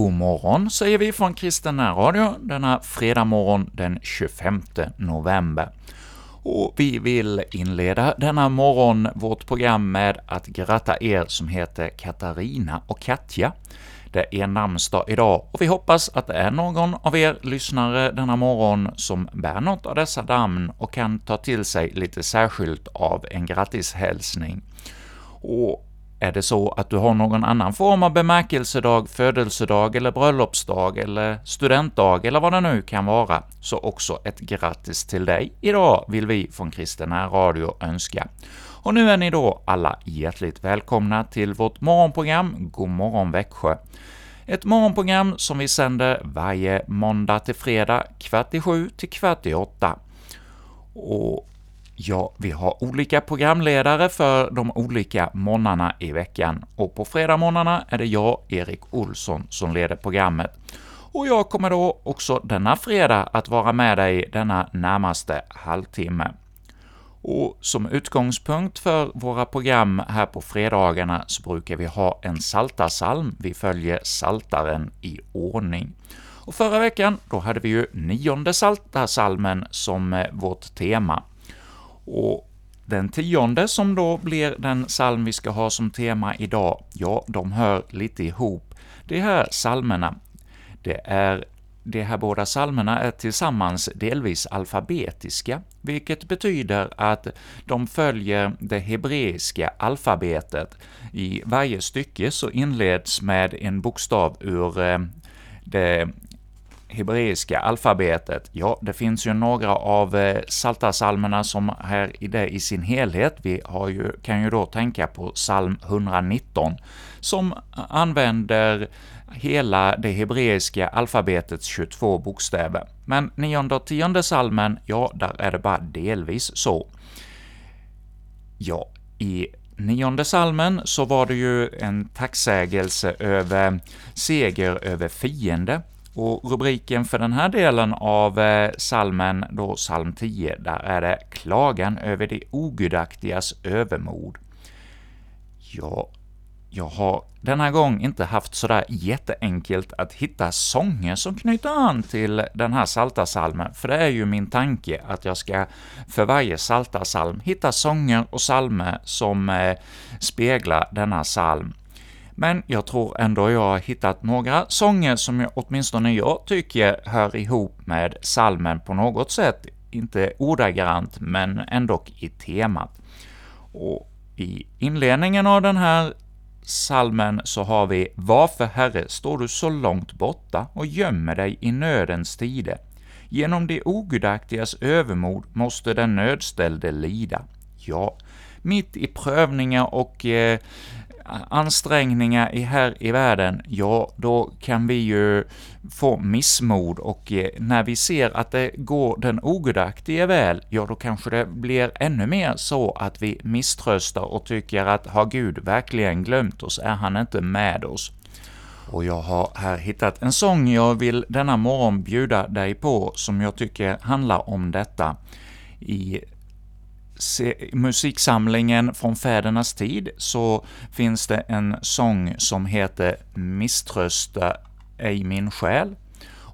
God morgon säger vi från Kristen Radio denna fredag morgon den 25 november. Och vi vill inleda denna morgon vårt program med att gratta er som heter Katarina och Katja. Det är namnsdag idag, och vi hoppas att det är någon av er lyssnare denna morgon som bär något av dessa namn och kan ta till sig lite särskilt av en grattishälsning. Och är det så att du har någon annan form av bemärkelsedag, födelsedag eller bröllopsdag eller studentdag eller vad det nu kan vara, så också ett grattis till dig idag vill vi från Kristen Radio önska. Och nu är ni då alla hjärtligt välkomna till vårt morgonprogram God morgon Växjö. Ett morgonprogram som vi sänder varje måndag till fredag kvart i sju till kvart i åtta. Och Ja, vi har olika programledare för de olika månaderna i veckan, och på fredagsmorgnarna är det jag, Erik Olsson, som leder programmet. Och jag kommer då också denna fredag att vara med dig denna närmaste halvtimme. Och som utgångspunkt för våra program här på fredagarna så brukar vi ha en saltasalm. Vi följer saltaren i ordning. Och förra veckan, då hade vi ju nionde saltasalmen som eh, vårt tema. Och den tionde, som då blir den psalm vi ska ha som tema idag, ja, de hör lite ihop. De här psalmerna, det är de här båda psalmerna är tillsammans delvis alfabetiska, vilket betyder att de följer det hebreiska alfabetet. I varje stycke så inleds med en bokstav ur eh, det hebreiska alfabetet? Ja, det finns ju några av eh, saltasalmerna som är i det i sin helhet. Vi har ju, kan ju då tänka på psalm 119, som använder hela det hebreiska alfabetets 22 bokstäver. Men nionde och tionde salmen, ja, där är det bara delvis så. Ja, i nionde salmen så var det ju en tacksägelse över seger över fiende, och rubriken för den här delen av eh, salmen, då psalm 10, där är det ”Klagan över de ogudaktigas övermod”. Ja, jag har denna gång inte haft sådär jätteenkelt att hitta sånger som knyter an till den här saltasalmen, för det är ju min tanke att jag ska för varje saltasalm hitta sånger och salmer som eh, speglar denna salm. Men jag tror ändå jag har hittat några sånger som jag, åtminstone jag tycker hör ihop med salmen på något sätt, inte ordagrant, men ändå i temat. Och i inledningen av den här salmen så har vi ”Varför, Herre, står du så långt borta och gömmer dig i nödens tider? Genom de ogudaktigas övermod måste den nödställde lida.” Ja, mitt i prövningar och eh, ansträngningar i här i världen, ja, då kan vi ju få missmod och eh, när vi ser att det går den ogudaktige väl, ja, då kanske det blir ännu mer så att vi misströstar och tycker att har Gud verkligen glömt oss? Är han inte med oss? Och jag har här hittat en sång jag vill denna morgon bjuda dig på, som jag tycker handlar om detta. I musiksamlingen från fädernas tid så finns det en sång som heter ”Misströsta ej min själ”,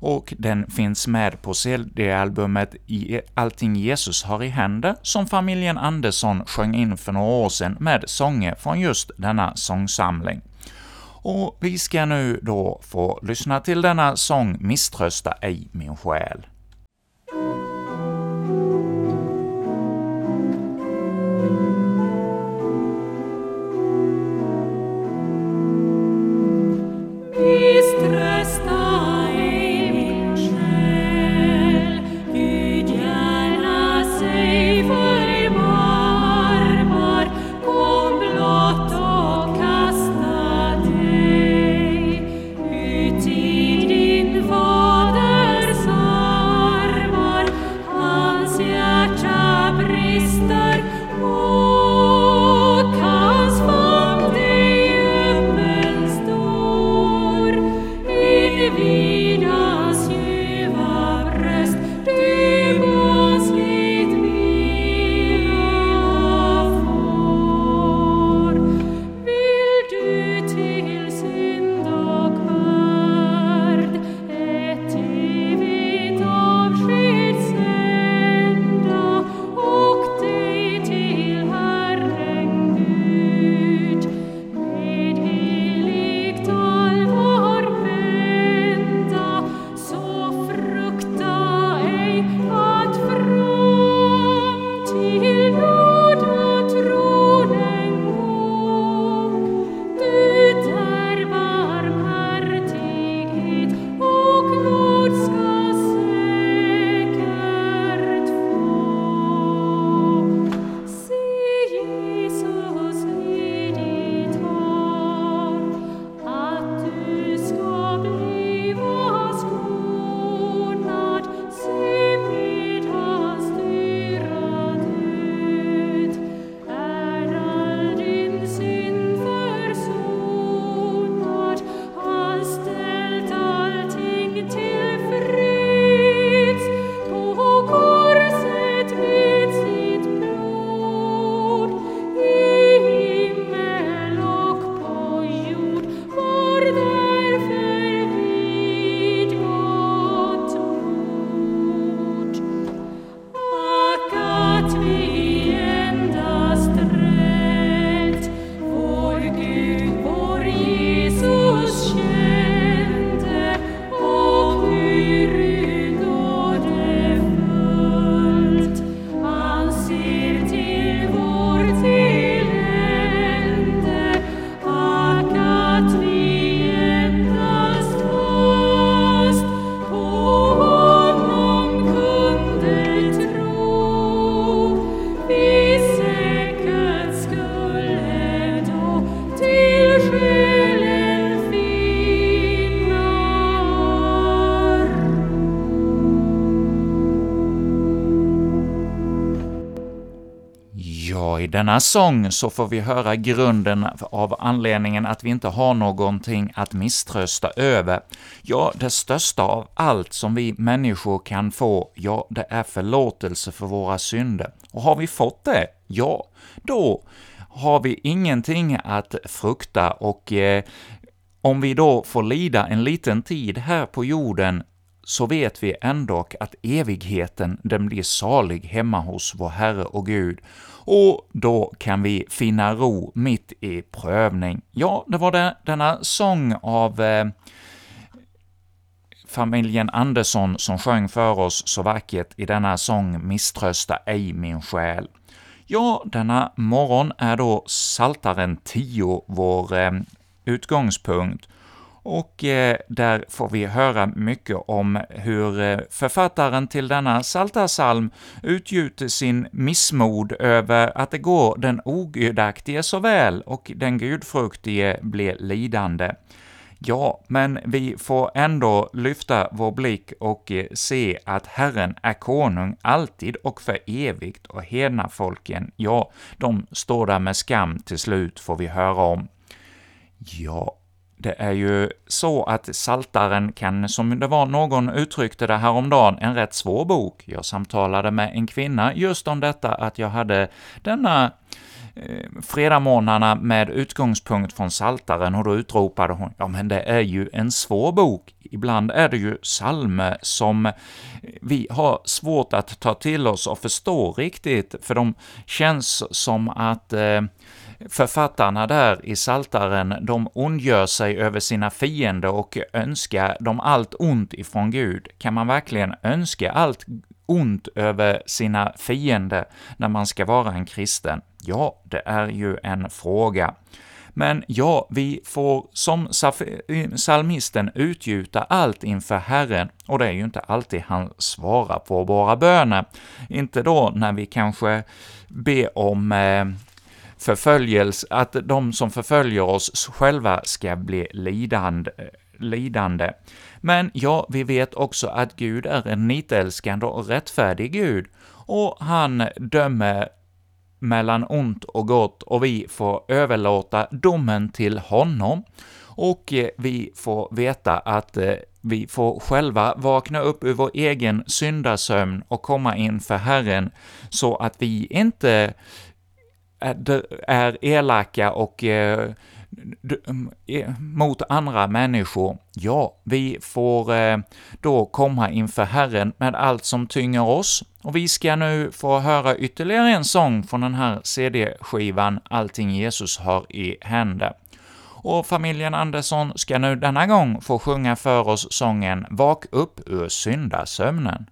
och den finns med på CD-albumet ”Allting Jesus har i händer”, som familjen Andersson sjöng in för några år sedan med sånger från just denna sångsamling. Och vi ska nu då få lyssna till denna sång ”Misströsta ej min själ”. Denna sång så får vi höra grunden av anledningen att vi inte har någonting att misströsta över. Ja, det största av allt som vi människor kan få, ja, det är förlåtelse för våra synder. Och har vi fått det, ja, då har vi ingenting att frukta och eh, om vi då får lida en liten tid här på jorden, så vet vi ändå att evigheten, den blir salig hemma hos vår Herre och Gud, och då kan vi finna ro mitt i prövning. Ja, det var det, denna sång av eh, familjen Andersson som sjöng för oss så vackert i denna sång ”Misströsta ej min själ”. Ja, denna morgon är då Saltaren 10 vår eh, utgångspunkt, och eh, där får vi höra mycket om hur eh, författaren till denna saltarsalm utgjuter sin missmod över att det går den ogudaktige så väl och den gudfruktige blir lidande. Ja, men vi får ändå lyfta vår blick och eh, se att Herren är konung alltid och för evigt, och hedna folken, ja, de står där med skam till slut, får vi höra om. Ja, det är ju så att Saltaren kan, som det var någon uttryckte det häromdagen, en rätt svår bok. Jag samtalade med en kvinna just om detta, att jag hade denna eh, fredagmorgnarna med utgångspunkt från Saltaren och då utropade hon ”Ja, men det är ju en svår bok. Ibland är det ju psalmer som eh, vi har svårt att ta till oss och förstå riktigt, för de känns som att eh, författarna där i Saltaren, de ondgör sig över sina fiender och önskar dem allt ont ifrån Gud. Kan man verkligen önska allt ont över sina fiender när man ska vara en kristen? Ja, det är ju en fråga. Men ja, vi får som psalmisten utgjuta allt inför Herren, och det är ju inte alltid han svarar på våra böner. Inte då när vi kanske ber om eh, förföljelse, att de som förföljer oss själva ska bli lidande, lidande. Men ja, vi vet också att Gud är en nitälskande och rättfärdig Gud, och han dömer mellan ont och gott, och vi får överlåta domen till honom, och eh, vi får veta att eh, vi får själva vakna upp ur vår egen syndasömn och komma inför Herren, så att vi inte är elaka och eh, e, mot andra människor, ja, vi får eh, då komma inför Herren med allt som tynger oss, och vi ska nu få höra ytterligare en sång från den här CD-skivan ”Allting Jesus har i händer”. Och familjen Andersson ska nu denna gång få sjunga för oss sången ”Vak upp ur syndasömnen”.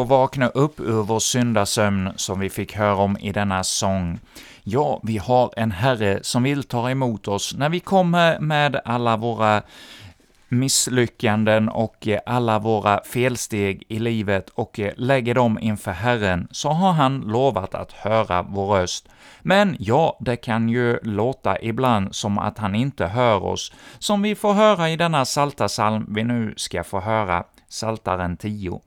Ja, får vakna upp ur vår syndasömn som vi fick höra om i denna sång. Ja, vi har en Herre som vill ta emot oss när vi kommer med alla våra misslyckanden och alla våra felsteg i livet och lägger dem inför Herren, så har han lovat att höra vår röst. Men ja, det kan ju låta ibland som att han inte hör oss, som vi får höra i denna salta salm vi nu ska få höra, Saltaren 10.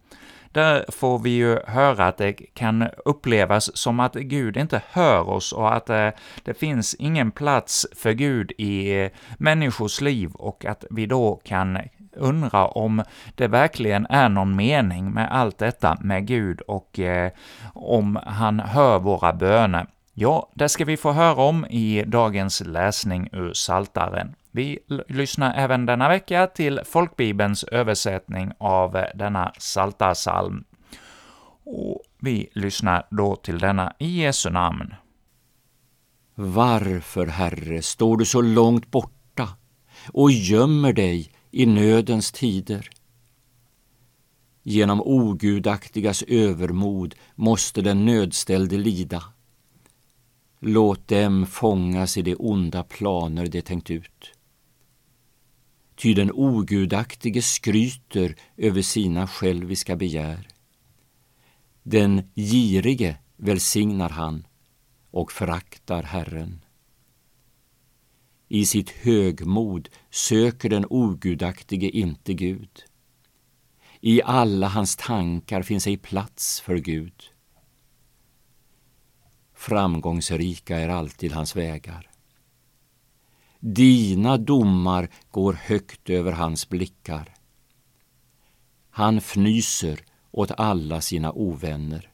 Där får vi ju höra att det kan upplevas som att Gud inte hör oss och att eh, det finns ingen plats för Gud i eh, människors liv och att vi då kan undra om det verkligen är någon mening med allt detta med Gud och eh, om han hör våra böner. Ja, det ska vi få höra om i dagens läsning ur Saltaren. Vi lyssnar även denna vecka till folkbibelns översättning av denna Saltarsalm. Och vi lyssnar då till denna i Jesu namn. Varför, Herre, står du så långt borta och gömmer dig i nödens tider? Genom ogudaktigas övermod måste den nödställde lida. Låt dem fångas i de onda planer de tänkt ut. Ty den ogudaktige skryter över sina själviska begär. Den girige välsignar han och föraktar Herren. I sitt högmod söker den ogudaktige inte Gud. I alla hans tankar finns ej plats för Gud. Framgångsrika är alltid hans vägar. Dina domar går högt över hans blickar. Han fnyser åt alla sina ovänner.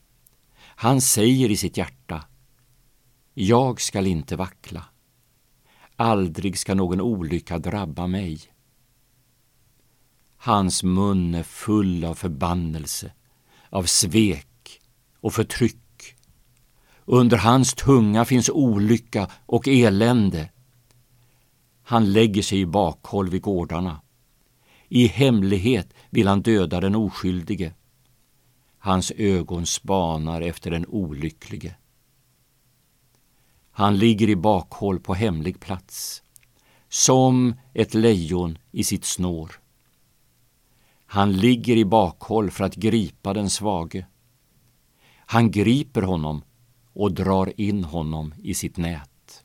Han säger i sitt hjärta, jag skall inte vackla. Aldrig ska någon olycka drabba mig. Hans mun är full av förbannelse, av svek och förtryck. Under hans tunga finns olycka och elände. Han lägger sig i bakhåll vid gårdarna. I hemlighet vill han döda den oskyldige. Hans ögon spanar efter den olycklige. Han ligger i bakhåll på hemlig plats, som ett lejon i sitt snår. Han ligger i bakhåll för att gripa den svage. Han griper honom och drar in honom i sitt nät.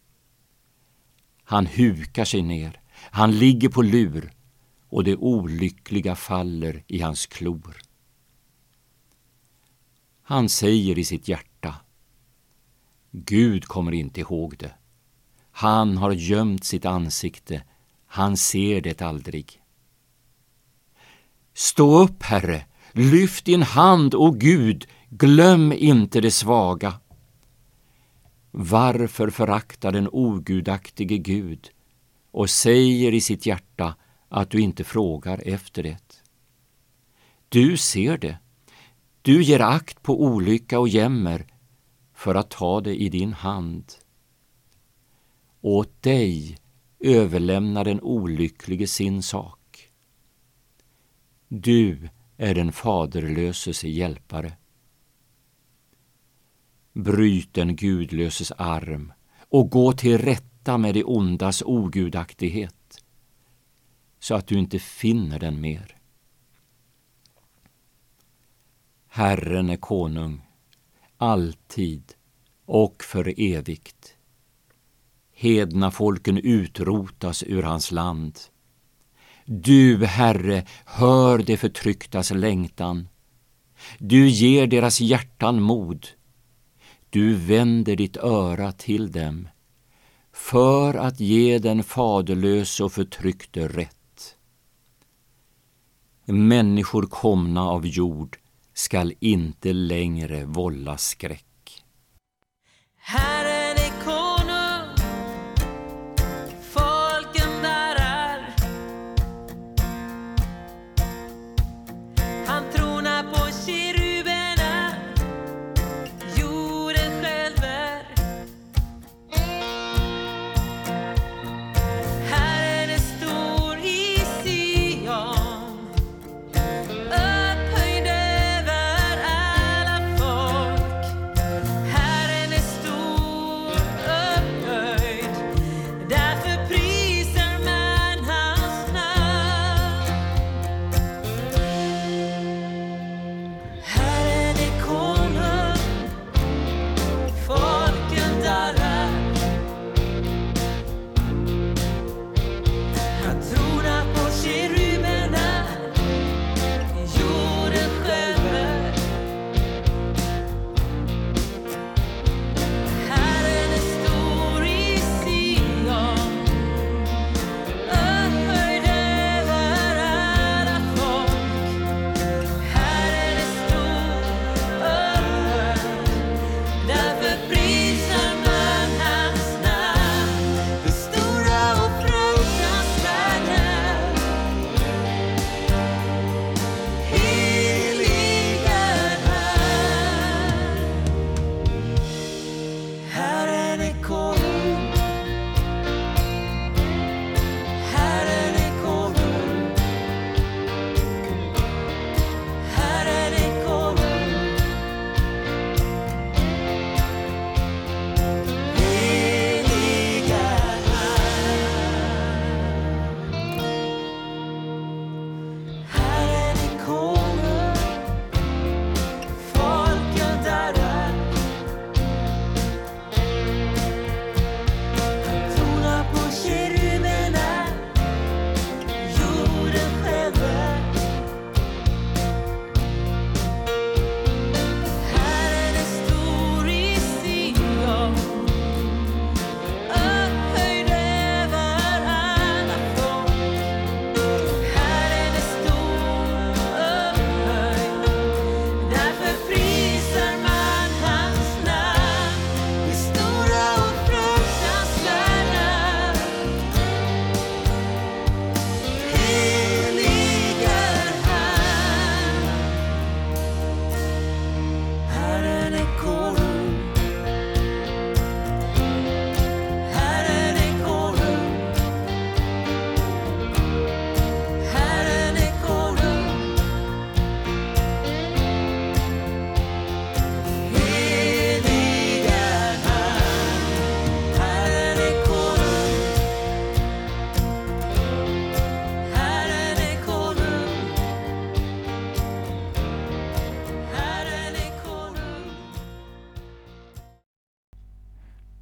Han hukar sig ner, han ligger på lur och det olyckliga faller i hans klor. Han säger i sitt hjärta Gud kommer inte ihåg det. Han har gömt sitt ansikte, han ser det aldrig. Stå upp, Herre, lyft din hand, o Gud, glöm inte det svaga. Varför föraktar den ogudaktige Gud och säger i sitt hjärta att du inte frågar efter det? Du ser det. Du ger akt på olycka och jämmer för att ta det i din hand. Åt dig överlämnar den olycklige sin sak. Du är den faderlöses hjälpare. Bryt den gudlöses arm och gå till rätta med det ondas ogudaktighet så att du inte finner den mer. Herren är konung, alltid och för evigt. Hedna folken utrotas ur hans land. Du, Herre, hör de förtrycktas längtan. Du ger deras hjärtan mod du vänder ditt öra till dem för att ge den faderlöse och förtryckte rätt. Människor komna av jord skall inte längre vålla skräck.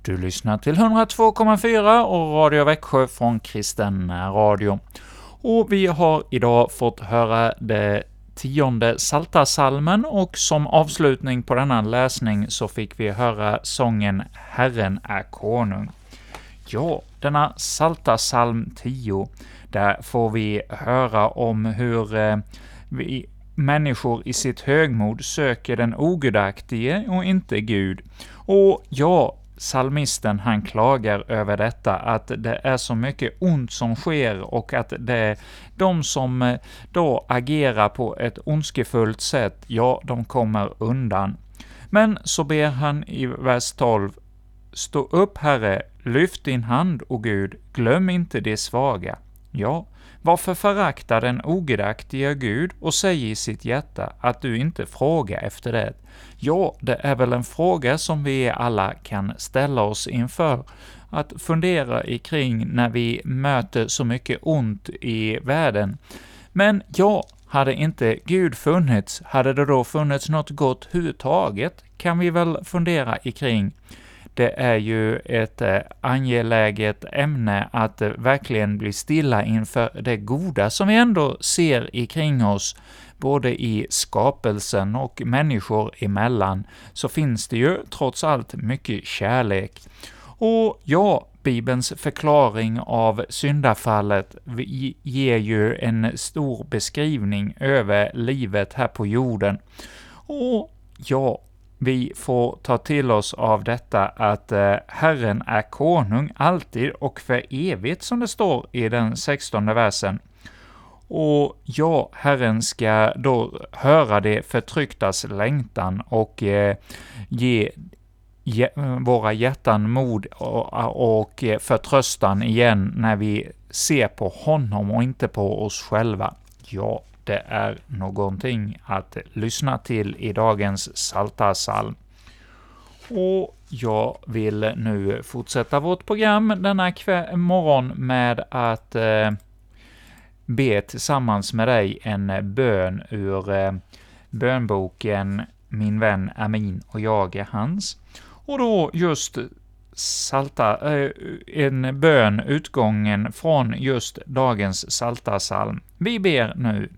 Du lyssnar till 102,4 och Radio Växjö från Kristen Radio. Och vi har idag fått höra det tionde Saltasalmen och som avslutning på denna läsning så fick vi höra sången ”Herren är konung”. Ja, denna Psaltarpsalm 10, där får vi höra om hur eh, vi människor i sitt högmod söker den ogudaktige och inte Gud. Och ja, Salmisten han klagar över detta, att det är så mycket ont som sker och att det de som eh, då agerar på ett ondskefullt sätt, ja, de kommer undan. Men så ber han i vers 12, Stå upp, Herre, lyft din hand, o Gud, glöm inte de svaga. Ja, varför förakta den ogudaktiga Gud och säger i sitt hjärta att du inte frågar efter det? Ja, det är väl en fråga som vi alla kan ställa oss inför, att fundera kring när vi möter så mycket ont i världen. Men ja, hade inte Gud funnits, hade det då funnits något gott överhuvudtaget, kan vi väl fundera kring. Det är ju ett eh, angeläget ämne att eh, verkligen bli stilla inför det goda som vi ändå ser kring oss, både i skapelsen och människor emellan, så finns det ju trots allt mycket kärlek. Och ja, Bibelns förklaring av syndafallet ger ju en stor beskrivning över livet här på jorden. Och ja, vi får ta till oss av detta att eh, Herren är konung alltid och för evigt, som det står i den sextonde versen. Och ja, Herren ska då höra det förtrycktas längtan och eh, ge våra hjärtan mod och eh, förtröstan igen när vi ser på honom och inte på oss själva. Ja, det är någonting att lyssna till i dagens Saltarsalm. Och jag vill nu fortsätta vårt program denna morgon med att eh, be tillsammans med dig en bön ur eh, bönboken Min vän är min och jag är hans. Och då just salta, eh, en bön utgången från just dagens Saltarsalm. Vi ber nu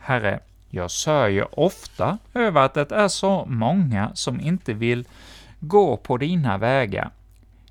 Herre, jag sörjer ofta över att det är så många som inte vill gå på dina vägar.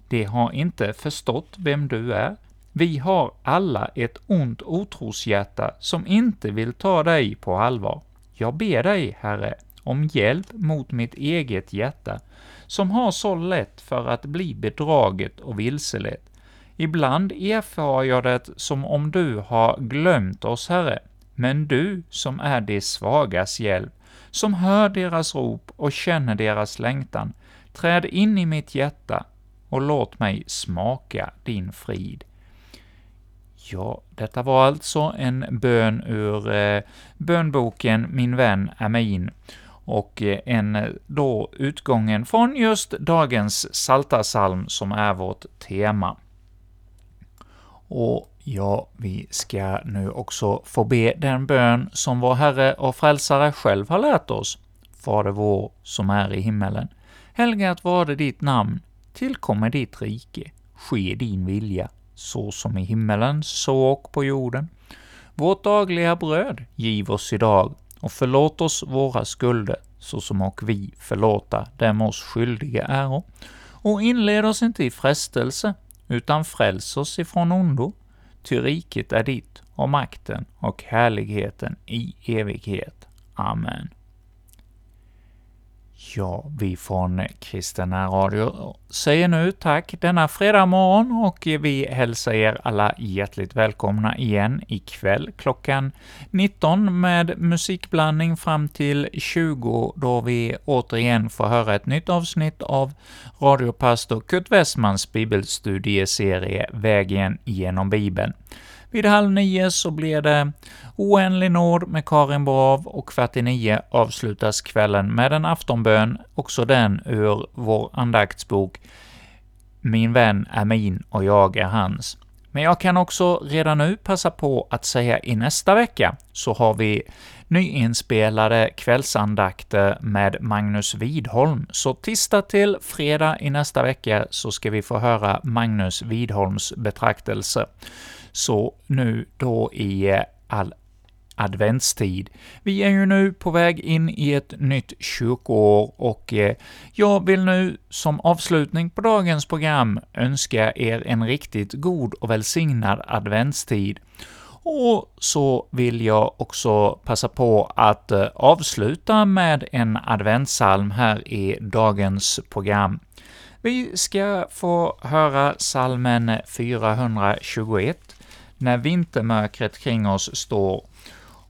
De har inte förstått vem du är. Vi har alla ett ont otroshjärta som inte vill ta dig på allvar. Jag ber dig, Herre, om hjälp mot mitt eget hjärta, som har så lätt för att bli bedraget och vilselett. Ibland erfar jag det som om du har glömt oss, Herre, men du som är de svagas hjälp, som hör deras rop och känner deras längtan, träd in i mitt hjärta och låt mig smaka din frid. Ja, detta var alltså en bön ur eh, bönboken Min vän Amin och eh, en då utgången från just dagens Saltarsalm som är vårt tema. Och Ja, vi ska nu också få be den bön som vår Herre och Frälsare själv har lärt oss. Fader vår, som är i himmelen. Helgat varde ditt namn. Tillkommer ditt rike. Ske din vilja, så som i himmelen, så och på jorden. Vårt dagliga bröd giv oss idag, och förlåt oss våra skulder, så som och vi förlåta dem oss skyldiga äro. Och inled oss inte i frestelse, utan fräls oss ifrån ondo, ty riket är ditt och makten och härligheten i evighet. Amen. Ja, vi från Kristina Radio säger nu tack denna fredag morgon och vi hälsar er alla hjärtligt välkomna igen ikväll klockan 19 med musikblandning fram till 20 då vi återigen får höra ett nytt avsnitt av radiopastor Kurt Westmans bibelstudieserie Vägen genom Bibeln. Vid halv nio så blir det Oändlig nåd med Karin Brav och kvart i nio avslutas kvällen med en aftonbön, också den ur vår andaktsbok Min vän är min och jag är hans. Men jag kan också redan nu passa på att säga i nästa vecka så har vi nyinspelade kvällsandakter med Magnus Widholm. Så tisdag till fredag i nästa vecka så ska vi få höra Magnus Widholms betraktelse. Så nu då i eh, all adventstid. Vi är ju nu på väg in i ett nytt kyrkoår och eh, jag vill nu som avslutning på dagens program önska er en riktigt god och välsignad adventstid. Och så vill jag också passa på att eh, avsluta med en adventsalm här i dagens program. Vi ska få höra salmen 421, när vintermörkret kring oss står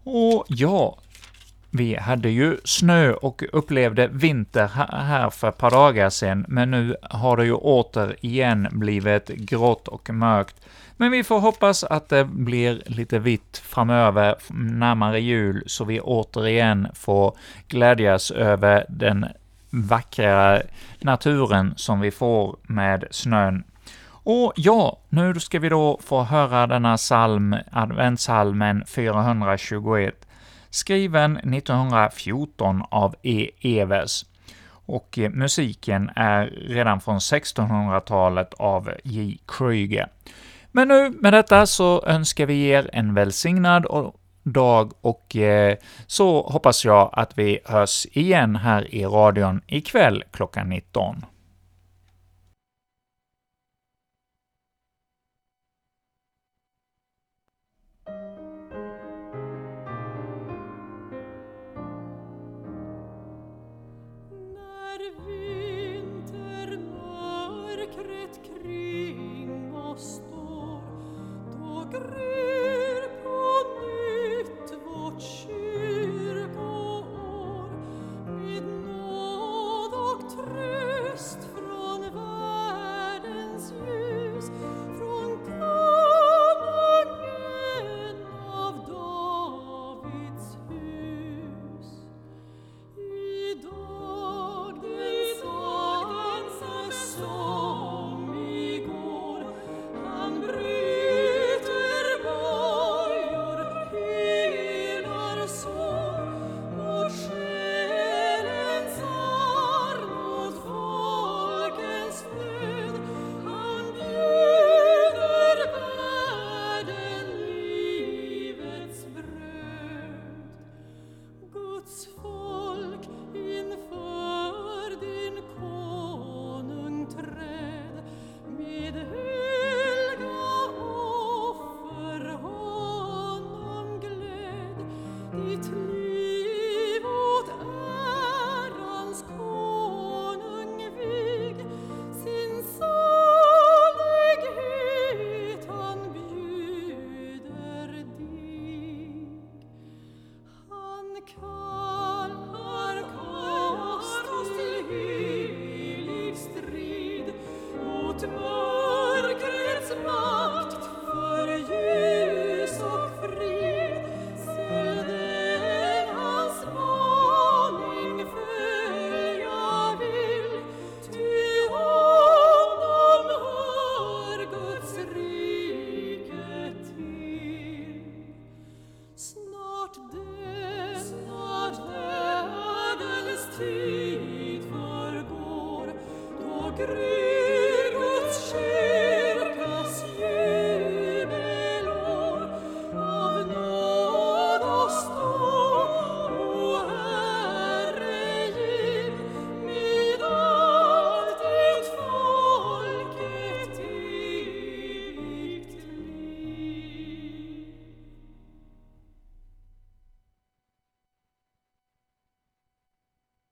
och ja, vi hade ju snö och upplevde vinter här för ett par dagar sedan, men nu har det ju återigen blivit grått och mörkt. Men vi får hoppas att det blir lite vitt framöver, närmare jul, så vi återigen får glädjas över den vackra naturen som vi får med snön. Och ja, nu ska vi då få höra denna psalm, adventssalmen 421, skriven 1914 av E. Evers. Och eh, musiken är redan från 1600-talet av J. Krüger. Men nu med detta så önskar vi er en välsignad dag och eh, så hoppas jag att vi hörs igen här i radion ikväll klockan 19.